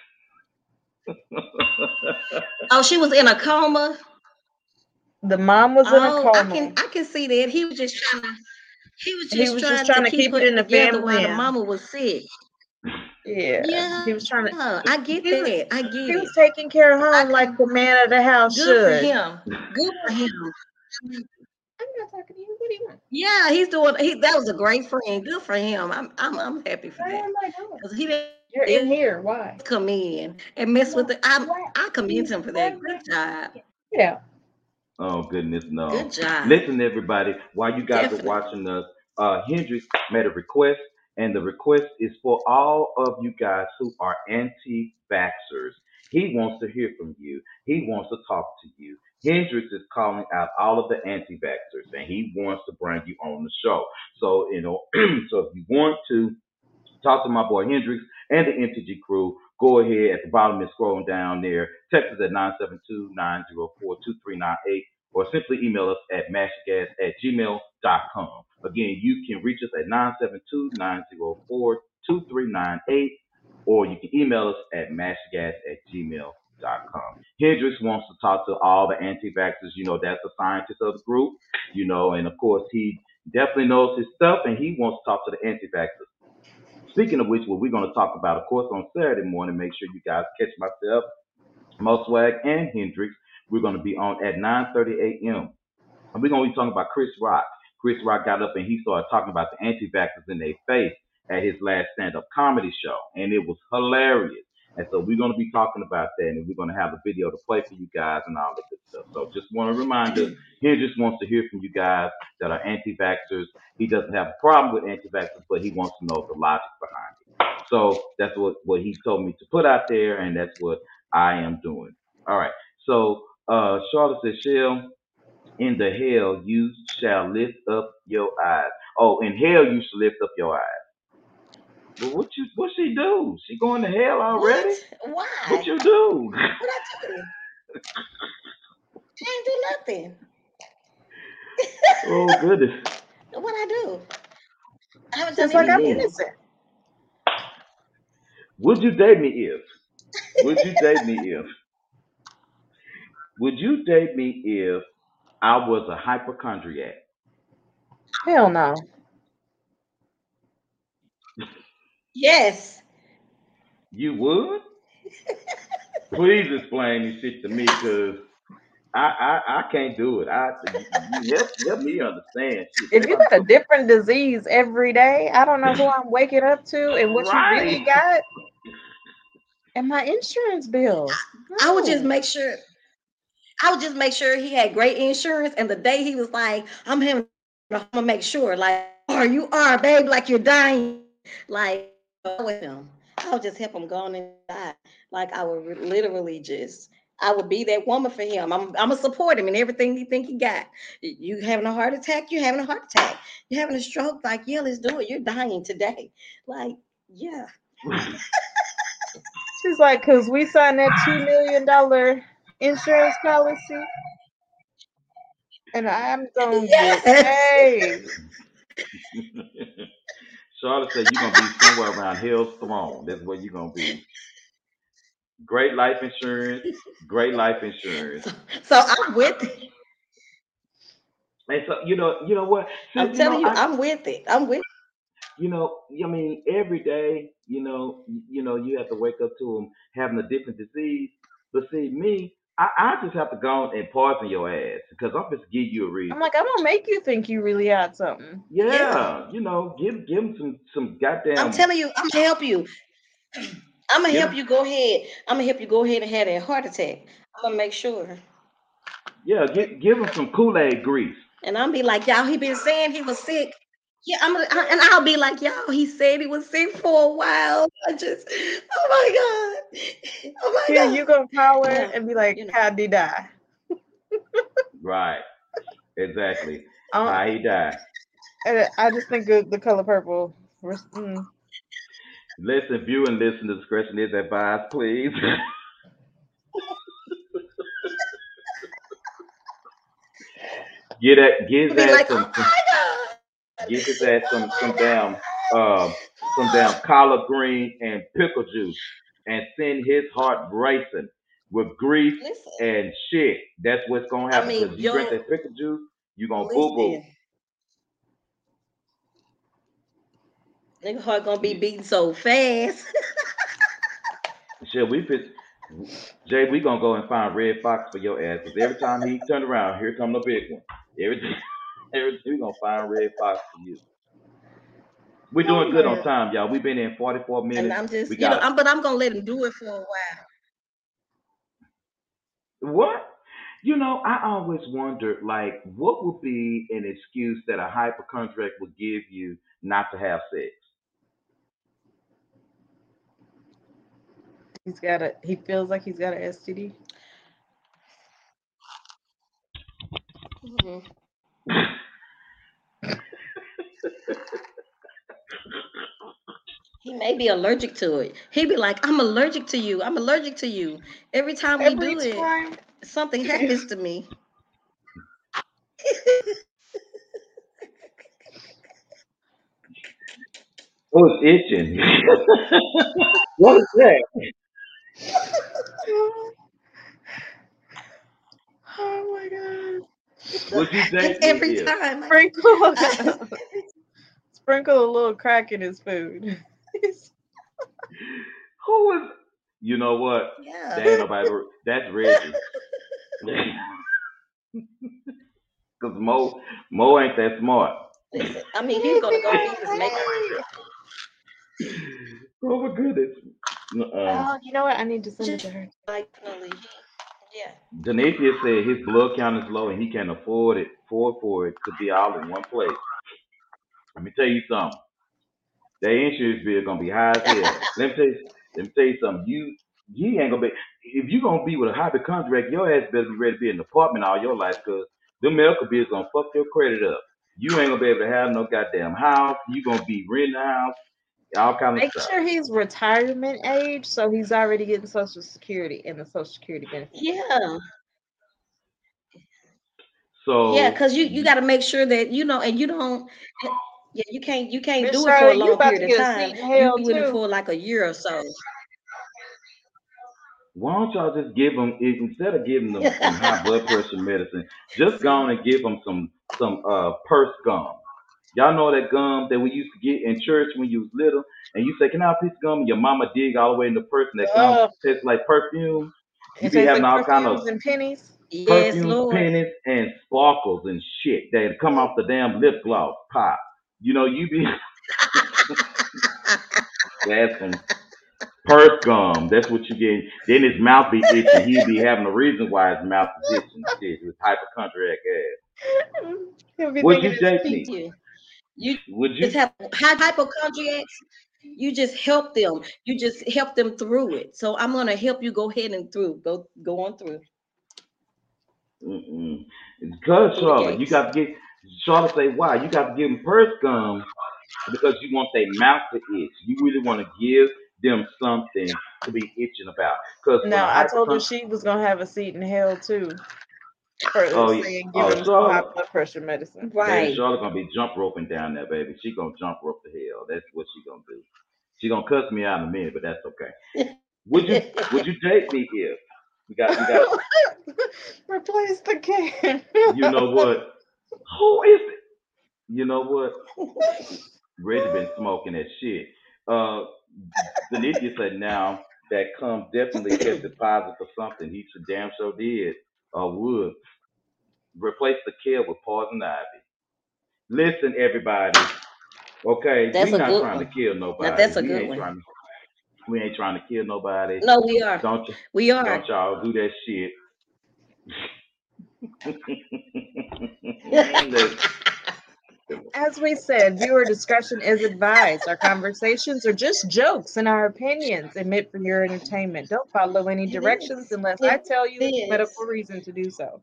Oh, she was in a coma. The mom was in a Oh, I coma. can I can see that. He was just trying to he was just, He was trying, just trying to to keep, keep it her in the together while the family. mama was sick. Yeah. Yeah. He was trying to Yeah, I get He that. I get he it. was taking care of I home like the man of the house Good should. for him. Good for him. I'm not talking to you. What do you want? Yeah, he's doing. He that was a great friend. Good for him. I'm I'm I'm happy for Why that am I doing? because he didn't You're in here. Why? come in and mess with the. I I commend him for that. Good job. Yeah. Oh goodness, no. Good job. Listen, everybody, while you guys Definitely. are watching us, uh, Hendrix made a request, and the request is for all of you guys who are anti-vaxxers. He wants to hear from you. He wants to talk to you. Hendrix is calling out all of the anti-vaxxers, and he wants to bring you on the show. So, you know, so if you want to talk to my boy Hendrix and the MTG crew, go ahead at the bottom and scrolling down there. Text us at 972-904-2398 or simply email us at mashgas at gmail.com. Again, you can reach us at 972-904-2398 or you can email us at mashgas at gmail.com. Hendrix wants to talk to all the anti-vaxxers. You know, that's the scientist of the group, you know, and of course he definitely knows his stuff and he wants to talk to the anti-vaxxers. Speaking of which, what we're going to talk about, of course, on Saturday morning, make sure you guys catch myself, Mo Swag, and Hendrix. We're going to be on at 9.30 a.m. And we're going to be talking about Chris Rock. Chris Rock got up and he started talking about the anti-vaxxers in their face at his last stand-up comedy show. And it was hilarious. And so we're going to be talking about that, and we're going to have a video to play for you guys and all that good stuff. So just want to remind us, he just wants to hear from you guys that are anti-vaxxers. He doesn't have a problem with anti-vaxxers, but he wants to know the logic behind it. So that's what, what he told me to put out there, and that's what I am doing. All right. So uh, Charlotte says, Shell, in the hell you shall lift up your eyes. Oh, in hell you shall lift up your eyes. Well, what you what she do? She going to hell already? What? Why? What you do? What I do? I ain't do nothing. oh goodness. What I do? I haven't done Just like I'm anything. innocent. Would you date me if? Would you date me if? Would you date me if I was a hypochondriac? Hell no. Yes. You would? Please explain this shit to me, cause I I, I can't do it. I you help, help me understand. Shit. If you got a different disease every day, I don't know who I'm waking up to and what you really Right. got. And my insurance bills. I would just No. make sure. I would just make sure he had great insurance. And the day he was like, "I'm him," I'm gonna make sure, like, "Are you are, babe? Like you're dying." Like with him. I would just help him go on and die. Like I would literally just. I would be that woman for him. I'm I'm gonna support him in everything he think he got. You having a heart attack? You having a heart attack? You having a stroke? Like yeah, let's do it. You're dying today. Like yeah. She's like, cause we signed that two million dollar insurance policy, and I'm gonna Yes. get paid. Charlotte said you're gonna be somewhere around Hill's throne. That's where you're gonna be. Great life insurance, great life insurance. So I'm with it. And so you know, you know what? I'm Sis, telling know, you, I- I'm with it. I'm with you know, I mean, every day, you know, you know, you have to wake up to them having a different disease. But see, me, I, I just have to go and poison your ass because I'm just give you a reason. I'm like, I'm gonna make you think you really had something. yeah, Yeah. you know, give give him some some goddamn. I'm telling you, I'm gonna help you. I'm gonna Yeah. help you go ahead. I'm gonna help you go ahead and have that heart attack. I'm gonna make sure. yeah, give give them some Kool Aid grease. And I'm be like, y'all, he been saying he was sick. Yeah, I'm gonna, I, and I'll be like, y'all, he said he was sick for a while. I just, oh my god, oh my Yeah, god. you gonna call her Yeah, and be like, you know. how'd he die? Right. Exactly. Um, How he died. and I just think of the color purple. Mm. Listen, view and listen to discretion is advised, please. get that, give that like, some, oh give his ass some, some damn, um, some damn collard green and pickle juice, and send his heart racing with grief Listen, and shit. That's what's gonna I happen. mean, Because you drink your- that pickle juice, you gonna boo boo. listen. Nigga heart gonna be beating so fast. Shit, we fit. Jay, we gonna go and find Redd Foxx for your ass. Cause every time he turn around, here come the big one. Every time, every we gonna find Redd Foxx for you. We're doing good on time, y'all. We've been in 44 and minutes. I'm just, we you know, got- I'm, but I'm gonna let him do it for a while. What? You know, I always wondered, like, what would be an excuse that a hypochondriac would give you not to have sex? He's got a. He feels like he's got an STD. Mhm. He may be allergic to it. He'd be like, I'm allergic to you. I'm allergic to you. Every time we Every do it, something happens to me. Oh, it's itching. what is that? Oh my god. Would you date It's every time. I- Sprinkle sprinkle a little crack in his food. Who is? You know what? yeah. That ain't nobody. That's Reggie. Cause Mo, Mo ain't that smart. Listen, I mean, he's gonna go meet his maker. Oh my goodness. Uh, Oh, you know what? I need to send it to her. Like, definitely. Yeah. Demetrius said his blood count is low and he can't afford it, afford for it to be all in one place. Let me tell you something. That insurance bill is gonna be high as hell. let me tell you, let me tell you something. You you ain't gonna be if you gonna be with a hypochondriac, your ass better be ready to be in an apartment all your life, cause the medical bills gonna fuck your credit up. You ain't gonna be able to have no goddamn house. You gonna be renting a house, all kind of Make stuff. sure he's retirement age, so he's already getting Social Security and the Social Security benefit. Yeah. So Yeah, because you you got to make sure that you know, and you don't. Yeah, you can't you can't Miss do it for a long period of time. seat in You hell doing it for like a year or so. Why don't y'all just give them instead of giving them some high blood pressure medicine, just go on and give them some some uh purse gum. Y'all know that gum that we used to get in church when you was little, and you say, "Can I have a piece of gum?" And your mama dig all the way in the purse, and that gum Ugh. tastes like perfume. You It be tastes having like all kind of perfumes and pennies. Yes, perfumes, Lord. pennies, and sparkles and shit that come off the damn lip gloss pop. You know, you be that's some purse gum. That's what you get. Then his mouth be itching. He be having a reason why his mouth is itching. Shit, his hypochondriac ass. Would you date me? You, you Would you? just have hy- hypochondriacs. You just help them. You just help them through it. So I'm gonna help you go ahead and through. Go go on through. Mm-mm. Because Charlotte, you got to get Charlotte say why you got to give them purse gum because you want their mouth to itch. You really want to give them something to be itching about. Because No, I told her she was gonna have a seat in hell too. For Oh, yeah. saying Oh, giving him some high blood pressure medicine. Baby Right. Charlotte gonna be jump roping down there, baby. She gonna jump rope to hell. That's what she gonna do. She gonna cuss me out in a minute, but that's okay. Would you would you date me if we got we got Replace the can. you know what? Who is it? You know what? Reggie been smoking that shit. Uh Denithia said now that comes definitely tested positive for something. He should damn sure did or would. Replace the KY with poison ivy. Listen, everybody. Okay, That's we a not good trying to one. kill nobody. that's a we good ain't one. trying to we ain't trying to kill nobody. No, we are. Don't y- We are. don't y'all do that shit. As we said, viewer discretion is advised. Our conversations are just jokes and our opinions and meant for your entertainment. Don't follow any directions unless I tell you medical reason to do so.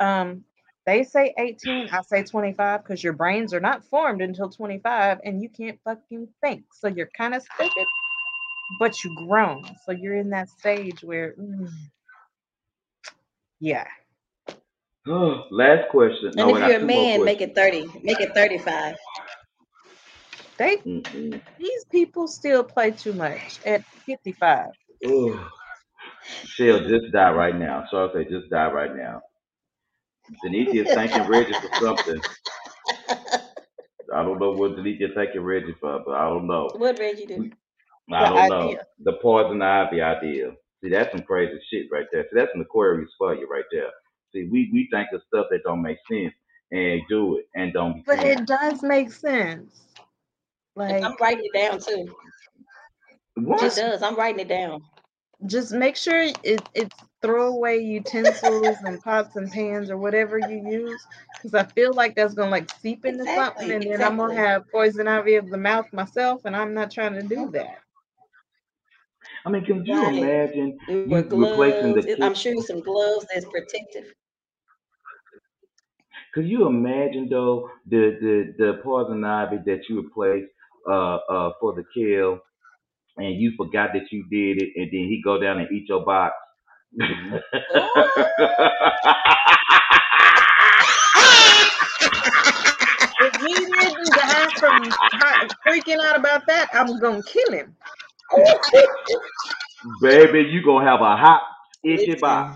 Um, they say 18, I say 25 because your brains are not formed until 25 and you can't fucking think. So you're kind of stupid, but you're grown. So you're in that stage where, mm, yeah. Last question. No, And I if you're a two more man, make questions. it 30. Make it 35. They Mm-mm. these people still play too much at 55. Ugh. Shell, just die right now. Sorry, say just die right now. Denise is thanking Reggie for something. I don't know what Denise is thanking Reggie for, but I don't know. What Reggie do? I The don't know. idea. The poison ivy idea. See, that's some crazy shit right there. See, that's an Aquarius for you right there. See, we, we think of stuff that don't make sense and do it and don't be But sense. it does make sense. Like I'm writing it down too. What? It does. I'm writing it down. just make sure it, it's throwaway utensils and pots and pans or whatever you use because i feel like that's gonna like seep into something Exactly, and then i'm gonna have poison ivy of the mouth myself and i'm not trying to do that I mean, can you Right. imagine You you replacing the gloves. I'm sure some gloves that's protective. Could you imagine though the the the poison ivy that you replaced uh uh for the KY and you forgot that you did it and then he go down and eat your box? if he didn't die from freaking out about that i'm gonna kill him Baby, you gonna have a hot itchy box.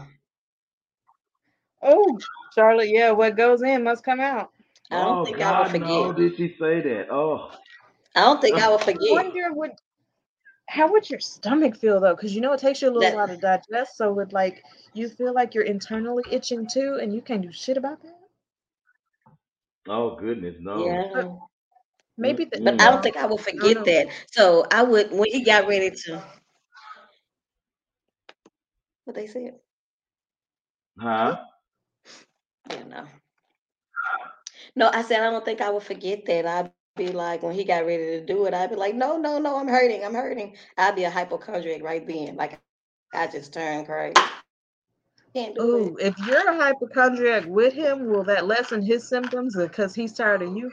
Oh charlotte yeah what goes in must come out I don't Oh think I would God, no! forget. Did she say that? Oh, I don't think I would I forget. wonder would how would your stomach feel though because you know it takes you a little That while to digest so would like you feel like you're internally itching too and you can't do shit about that oh goodness, no. yeah. maybe the, But I don't think I will I don't forget that. So I would when he got ready to What they said? Huh? Yeah, know. No, I said I don't think I would forget that. I'd be like, when he got ready to do it, I'd be like, no, no, no, I'm hurting, I'm hurting. I'd be a hypochondriac right then. Like I just turned crazy. Can't do Ooh, it. if you're a hypochondriac with him, will that lessen his symptoms uh, because he's tired of you?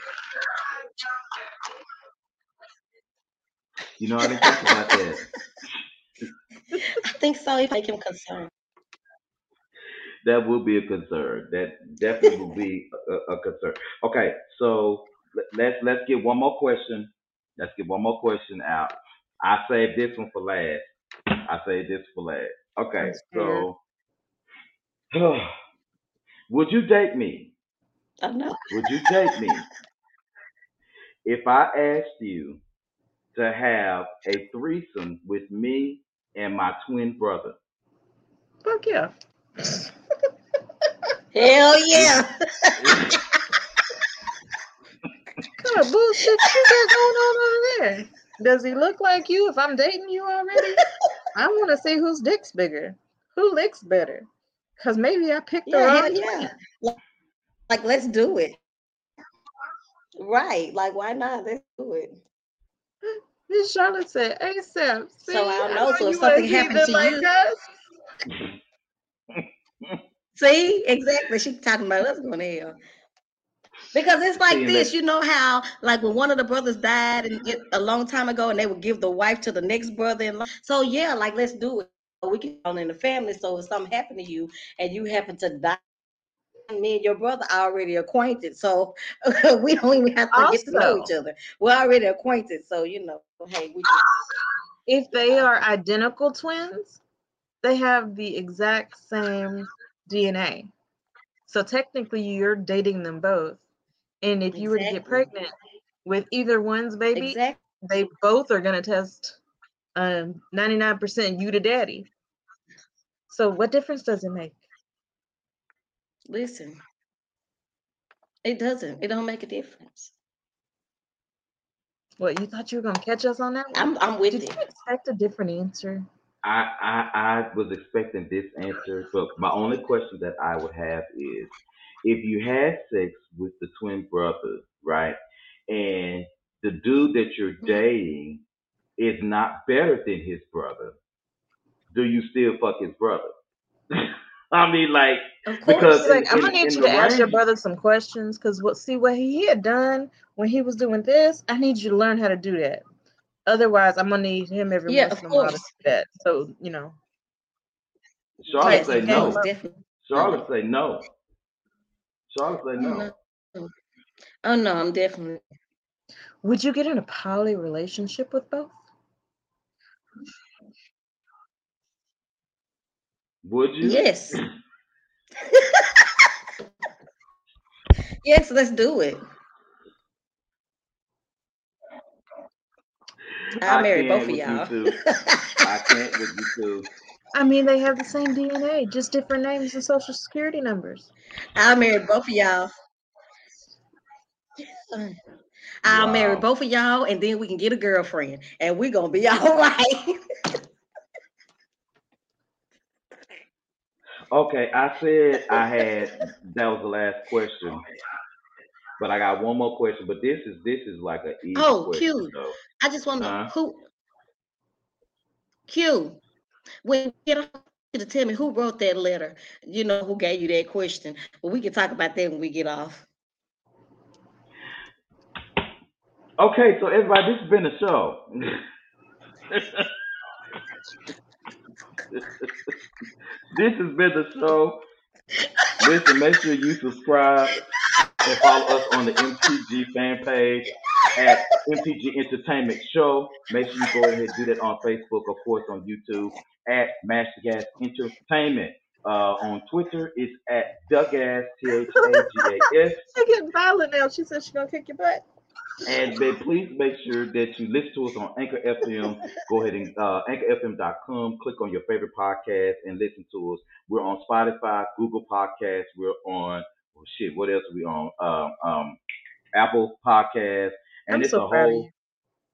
You know, I didn't think about that. I think so. If I make him concerned. That will be a concern. That definitely will be a, a concern. Okay, so let- let's let's get one more question. Let's get one more question out. I saved this one for last. I saved this for last. Okay, so would you date me? I know. Would you date me if I asked you to have a threesome with me and my twin brother? Fuck yeah. Hell yeah. What kind of bullshit you got going on over there? Does he look like you if I'm dating you already? I want to see whose dick's bigger. Who licks better? Because maybe I picked the Yeah, hell wrong yeah. twin. Like, like, let's do it. Right. Like, why not? Let's do it. Miss Charlotte said, ASAP. See, So I don't know, know so if something keep happened to like you- us. See, exactly. She talking about us going to hell. Because it's like this, you know how like when one of the brothers died and it, a long time ago, and they would give the wife to the next brother. And so yeah, like let's do it. We can on in the family. So if something happened to you and you happen to die, me and your brother are already acquainted. So we don't even have to get to know each other. We're already acquainted. So you know, hey, we just If they are identical twins, they have the exact same DNA. So technically, you're dating them both. And if you were to get pregnant with either one's baby, exactly. they both are going to test um, 99% you to daddy. So what difference does it make? Listen, it doesn't. It don't make a difference. What, you thought you were going to catch us on that one? I'm I'm with Did it. you expect a different answer? I, I I was expecting this answer, but my only question that I would have is if you had sex with the twin brother, right, and the dude that you're Mhm. dating is not better than his brother, do you still fuck his brother? I mean, like, Of course. Because like, I'm gonna need you to ask your brother some questions because what see what he had done when he was doing this, I need you to learn how to do that. Otherwise, I'm gonna need him every Yeah, once in a while to course. do that. So, you know, Charlotte yes, say no. definitely. Charlotte say no. Charlotte say no. No. Oh no, I'm definitely would you get in a poly relationship with both? Would you? yes. yes, let's do it. I'll I marry both of with you y'all. I can't with you two. I mean, they have the same DNA, just different names and social security numbers. I'll marry both of y'all. I'll marry both of y'all, and then we can get a girlfriend, and we're gonna be all right. Okay, I said I had that was the last question, but I got one more question. But this is this is like an easy Oh, question cute. though. I just want to know Huh? who. Q, when you get off, to tell me who wrote that letter. You know who gave you that question. But we can talk about that when we get off. Okay, so everybody, this has been a show. this has been the show. Listen, make sure you subscribe and follow us on the MTG fan page at MTG Entertainment Show. Make sure you go ahead and do that on Facebook, of course, on YouTube at Mash the Gas Entertainment. Uh, on Twitter, it's at Dugas, T H A G A S. She's getting violent now. She said she's gonna kick your butt. And then please make sure that you listen to us on Anchor FM. Go ahead and uh, anchorfm.com, click on your favorite podcast and listen to us. We're on Spotify, Google Podcasts. We're on, oh shit, what else are we on? Um, um, Apple Podcasts. And I'm it's so a whole,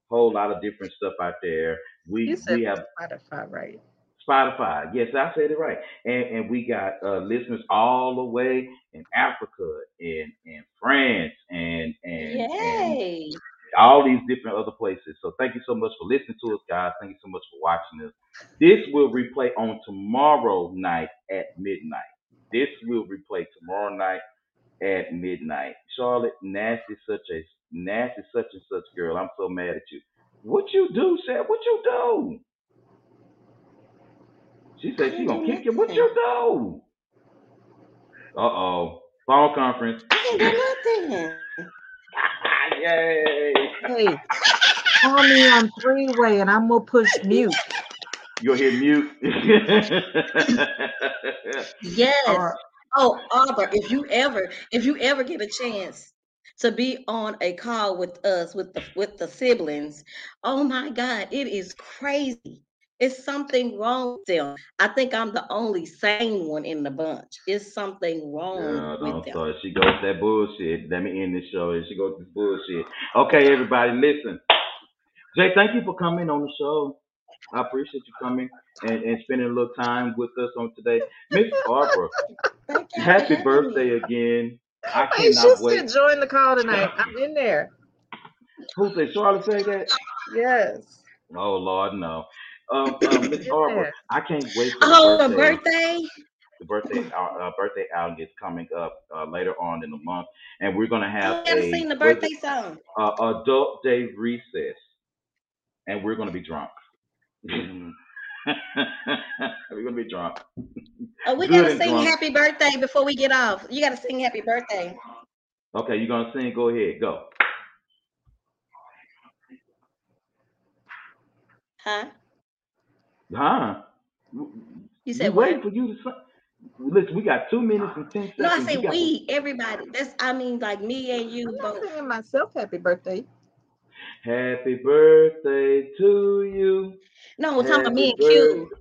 whole lot of different stuff out there. We, You said we have Spotify, right? Spotify. Yes, I said it right. And and we got uh, listeners all the way in Africa, in in France, and and, and all these different other places. So thank you so much for listening to us, guys. Thank you so much for watching us. This will replay on tomorrow night at midnight. This will replay tomorrow night at midnight. Charlotte, nasty such a nasty such and such girl. I'm so mad at you. What you do, Sam? What you do? She said she gonna kick you. What you do? Uh oh. Phone conference. I didn't do nothing. Yay. Hey, call me on three way and I'm gonna push mute. You'll hit mute. Yes. All right. Oh, Arbor, if you ever, if you ever get a chance to be on a call with us, with the with the siblings, oh my God, it is crazy. It's something wrong with them. I think I'm the only sane one in the bunch. It's something wrong Girl, with don't them. start. She goes that bullshit. Let me end this show. And she goes this bullshit. Okay, everybody, listen. Jay, thank you for coming on the show. I appreciate you coming and, and spending a little time with us on today. Miss Barbara, Thank you for happy having birthday me. again. I Hey, cannot she's wait. still join the call tonight. I'm in there. Who said Charlotte say that? Yes. Oh Lord, no. Um, um, Miss Barbara. I can't wait for the Oh, a birthday. birthday? The birthday our uh, birthday outing is coming up uh, later on in the month, and we're gonna I have haven't a seen the what is birthday it? song. uh, adult day recess, and we're gonna be drunk. we're gonna be drunk. Oh, we Good gotta sing drunk. happy birthday before we get off. You gotta sing happy birthday. Okay, you gonna sing? Go ahead, go. Huh? Huh? You We said waiting what? for you to sing. Listen, we got two minutes and ten seconds. No, I say You got to we, everybody. That's I mean like me and you I'm both. singing myself happy birthday. Happy birthday to you. No, we're talking about me and. Q.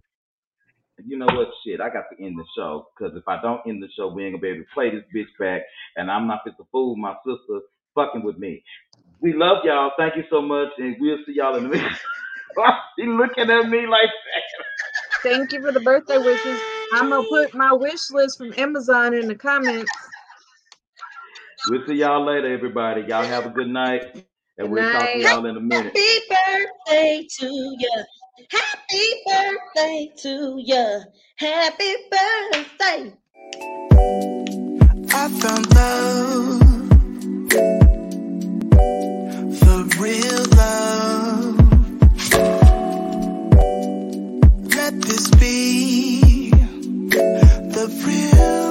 You know what? Shit, I got to end the show because if I don't end the show, we ain't gonna be able to play this bitch back, and I'm not fit to fool my sister fucking with me. We love y'all. Thank you so much, and we'll see y'all in a minute. she looking at me like that. Thank you for the birthday wishes. I'm gonna put my wish list from Amazon in the comments. We'll see y'all later, everybody. Y'all have a good night, and Good we'll talk to night. y'all in a minute. Happy birthday to you. Happy birthday to you. Happy birthday. I found love, the real love. Let this be the real